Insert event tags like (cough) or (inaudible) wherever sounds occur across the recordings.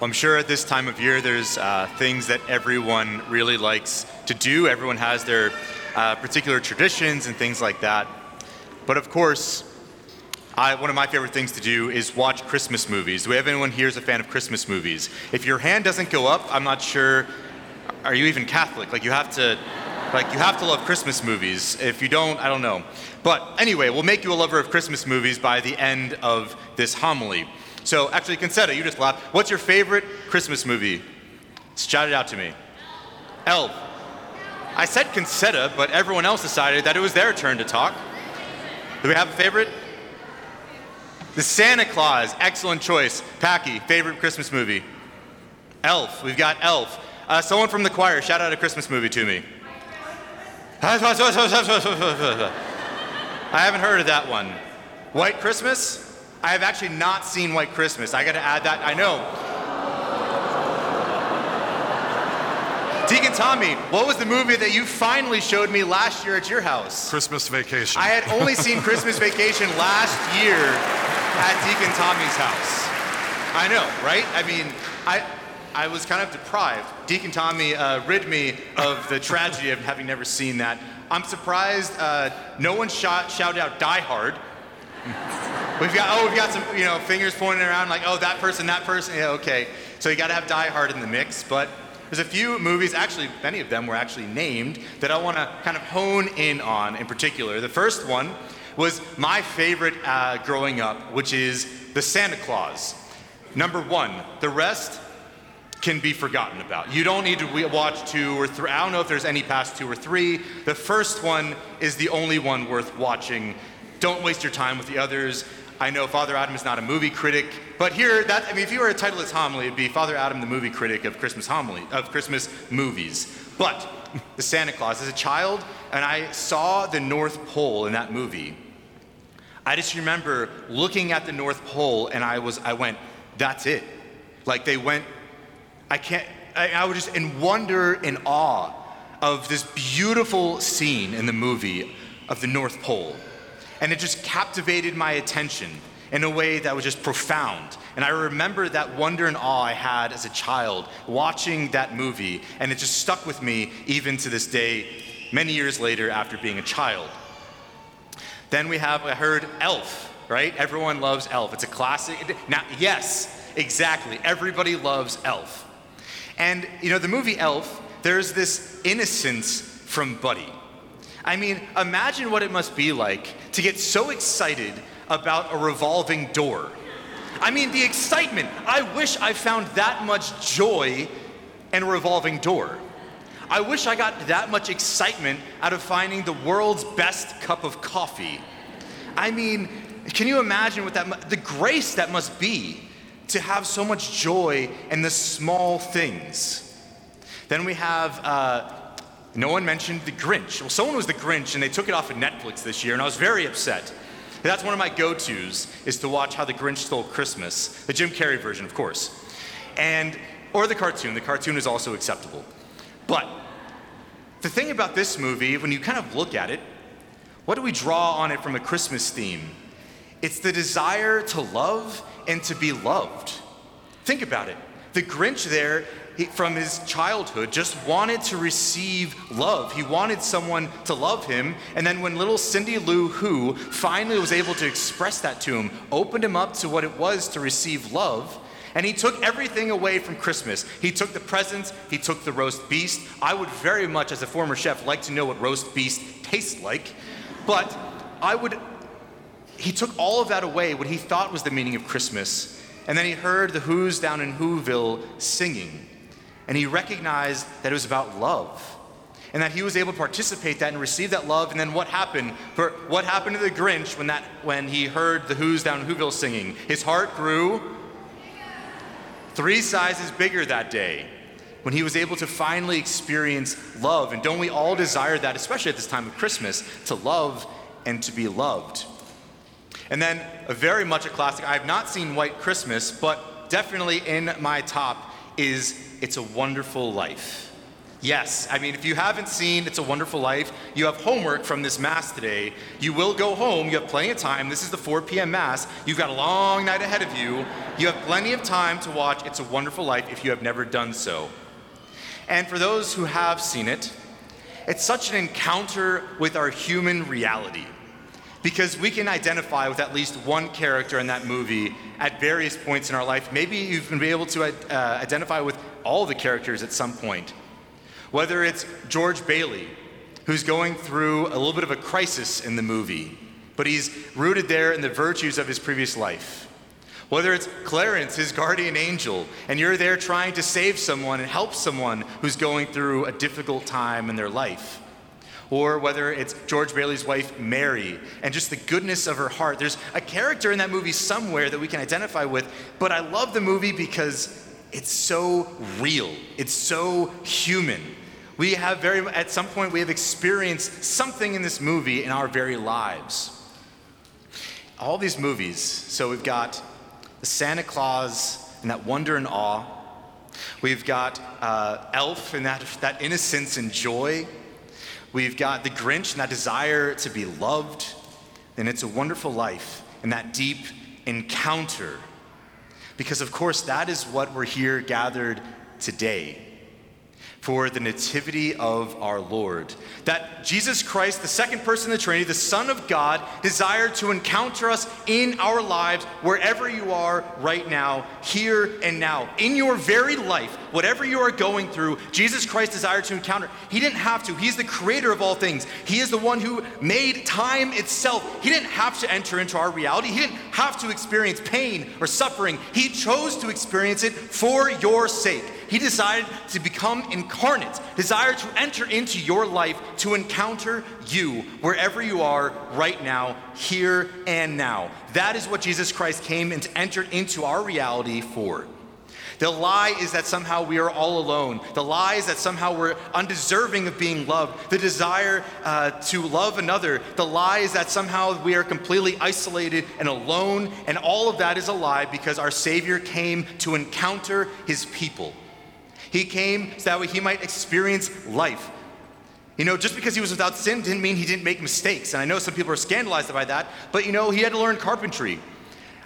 I'm sure at this time of year there's uh, things that everyone really likes to do. Everyone has their uh, particular traditions and things like that. But of course, I, one of my favorite things to do is watch Christmas movies. Do we have anyone here who's a fan of Christmas movies? If your hand doesn't go up, I'm not sure. Are you even Catholic? Like you have to, like you have to love Christmas movies. If you don't, I don't know. But anyway, we'll make you a lover of Christmas movies by the end of this homily. So actually, Concetta, you just laughed. What's your favorite Christmas movie? Shout it out to me. Elf. I said Concetta, but everyone else decided that it was their turn to talk. Do we have a favorite? The Santa Claus. Excellent choice. Packy, favorite Christmas movie? Elf. We've got Elf. Uh, someone from the choir, shout out a Christmas movie to me. (laughs) I haven't heard of that one. White Christmas? I have actually not seen White Christmas. I got to add that. I know. Deacon Tommy, what was the movie that you finally showed me last year at your house? Christmas Vacation. I had only (laughs) seen Christmas Vacation last year at Deacon Tommy's house. I know, right? I mean, I, I was kind of deprived. Deacon Tommy uh, rid me of the (laughs) tragedy of having never seen that. I'm surprised uh, no one shot, shouted out Die Hard. We've got oh we've got some you know fingers pointing around like oh that person that person yeah okay so you got to have Die Hard in the mix but there's a few movies actually many of them were actually named that I want to kind of hone in on in particular the first one was my favorite uh, growing up which is the Santa Claus number one the rest can be forgotten about. You don't need to watch two or three. I don't know if there's any past two or three. The first one is the only one worth watching. Don't waste your time with the others. I know Father Adam is not a movie critic, but here, that I mean, if you were a titleless homily, it'd be Father Adam, the movie critic of Christmas homily of Christmas movies. But the Santa Claus, as a child, and I saw the North Pole in that movie. I just remember looking at the North Pole, and I was, I went, that's it. Like they went, I can't. I, I was just in wonder and awe of this beautiful scene in the movie of the North Pole. And it just captivated my attention in a way that was just profound. And I remember that wonder and awe I had as a child watching that movie, and it just stuck with me even to this day, many years later after being a child. Then we have, I heard Elf, right? Everyone loves Elf. It's a classic. Now, yes, exactly. Everybody loves Elf. And, you know, the movie Elf, there's this innocence from Buddy. I mean, imagine what it must be like to get so excited about a revolving door. I mean, the excitement. I wish I found that much joy in a revolving door. I wish I got that much excitement out of finding the world's best cup of coffee. I mean, can you imagine what that the grace that must be to have so much joy in the small things? Then we have uh, no one mentioned The Grinch. Well, someone was The Grinch, and they took it off of Netflix this year, and I was very upset. That's one of my go-tos is to watch How the Grinch Stole Christmas, the Jim Carrey version, of course, and or the cartoon. The cartoon is also acceptable. But the thing about this movie, when you kind of look at it, what do we draw on it from a Christmas theme? It's the desire to love and to be loved. Think about it. The Grinch there from his childhood just wanted to receive love. He wanted someone to love him. And then when little Cindy Lou Who finally was able to express that to him, opened him up to what it was to receive love, and he took everything away from Christmas. He took the presents, he took the roast beast. I would very much, as a former chef, like to know what roast beast tastes like. But I would, he took all of that away, what he thought was the meaning of Christmas. And then he heard the Who's down in Whoville singing and he recognized that it was about love and that he was able to participate that and receive that love. And then what happened? For what happened to the grinch when that when he heard the who's down in whoville singing? His heart grew three sizes bigger that day when he was able to finally experience love. And don't we all desire that especially at this time of christmas to love and to be loved? And then very much a classic. I have not seen white christmas but definitely in my top is It's a Wonderful Life. Yes, I mean, if you haven't seen It's a Wonderful Life, you have homework from this Mass today. You will go home, you have plenty of time. This is the 4 p.m. Mass. You've got a long night ahead of you. You have plenty of time to watch It's a Wonderful Life if you have never done so. And for those who have seen it, it's such an encounter with our human reality because we can identify with at least one character in that movie at various points in our life. Maybe you've been able to uh, identify with all the characters at some point. Whether it's George Bailey, who's going through a little bit of a crisis in the movie, but he's rooted there in the virtues of his previous life. Whether it's Clarence, his guardian angel, and you're there trying to save someone and help someone who's going through a difficult time in their life. Or whether it's George Bailey's wife, Mary, and just the goodness of her heart. There's a character in that movie somewhere that we can identify with, but I love the movie because it's so real, it's so human. We have very, at some point, we have experienced something in this movie in our very lives. All these movies, so we've got the Santa Claus and that wonder and awe. We've got uh, Elf and that, that innocence and joy. We've got the Grinch and that desire to be loved. And it's a wonderful life and that deep encounter. Because, of course, that is what we're here gathered today for the nativity of our Lord. That Jesus Christ, the second person of the Trinity, the Son of God, desired to encounter us in our lives wherever you are right now, here and now. In your very life, whatever you are going through, Jesus Christ desired to encounter. He didn't have to. He's the creator of all things. He is the one who made time itself. He didn't have to enter into our reality. He didn't have to experience pain or suffering. He chose to experience it for your sake. He decided to become incarnate, desired to enter into your life to encounter you wherever you are right now, here and now. That is what Jesus Christ came and entered into our reality for. The lie is that somehow we are all alone. The lie is that somehow we're undeserving of being loved. The desire uh, to love another. The lie is that somehow we are completely isolated and alone. And all of that is a lie because our Savior came to encounter his people. He came so that way he might experience life. You know, just because he was without sin didn't mean he didn't make mistakes. And I know some people are scandalized by that, but you know, he had to learn carpentry.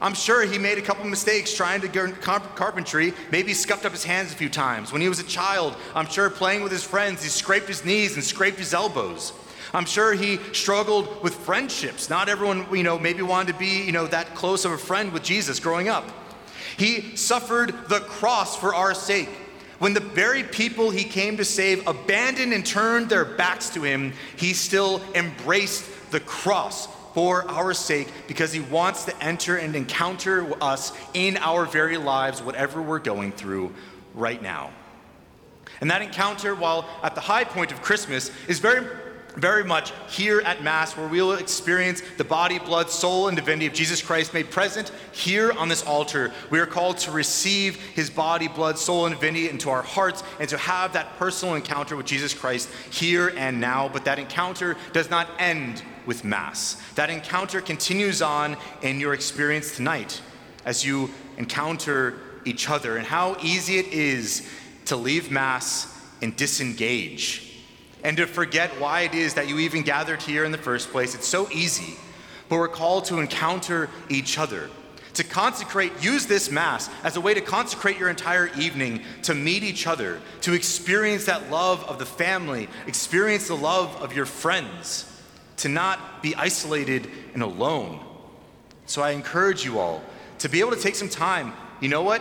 I'm sure he made a couple mistakes trying to learn carpentry. Maybe he scuffed up his hands a few times. When he was a child, I'm sure playing with his friends, he scraped his knees and scraped his elbows. I'm sure he struggled with friendships. Not everyone, you know, maybe wanted to be, you know, that close of a friend with Jesus growing up. He suffered the cross for our sake. When the very people he came to save abandoned and turned their backs to him, he still embraced the cross for our sake because he wants to enter and encounter us in our very lives, whatever we're going through right now. And that encounter, while at the high point of Christmas, is very very much here at Mass, where we will experience the body, blood, soul, and divinity of Jesus Christ made present here on this altar. We are called to receive his body, blood, soul, and divinity into our hearts and to have that personal encounter with Jesus Christ here and now. But that encounter does not end with Mass. That encounter continues on in your experience tonight as you encounter each other and how easy it is to leave Mass and disengage and to forget why it is that you even gathered here in the first place. It's so easy. But we're called to encounter each other, to consecrate, use this Mass as a way to consecrate your entire evening, to meet each other, to experience that love of the family, experience the love of your friends, to not be isolated and alone. So I encourage you all to be able to take some time. You know what?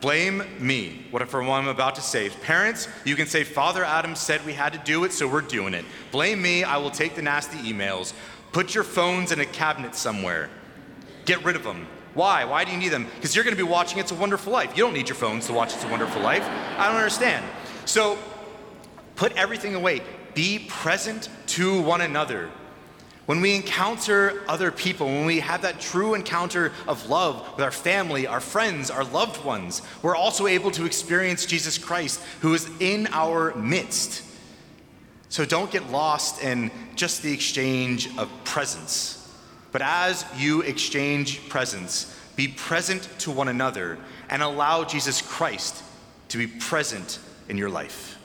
Blame me what what I'm about to say. Parents, you can say, Father Adam said we had to do it, so we're doing it. Blame me, I will take the nasty emails. Put your phones in a cabinet somewhere. Get rid of them. Why? Why do you need them? Because you're going to be watching It's a Wonderful Life. You don't need your phones to watch It's a Wonderful Life. I don't understand. So put everything away. Be present to one another. When we encounter other people, when we have that true encounter of love with our family, our friends, our loved ones, we're also able to experience Jesus Christ who is in our midst. So don't get lost in just the exchange of presents. But as you exchange presents, be present to one another and allow Jesus Christ to be present in your life.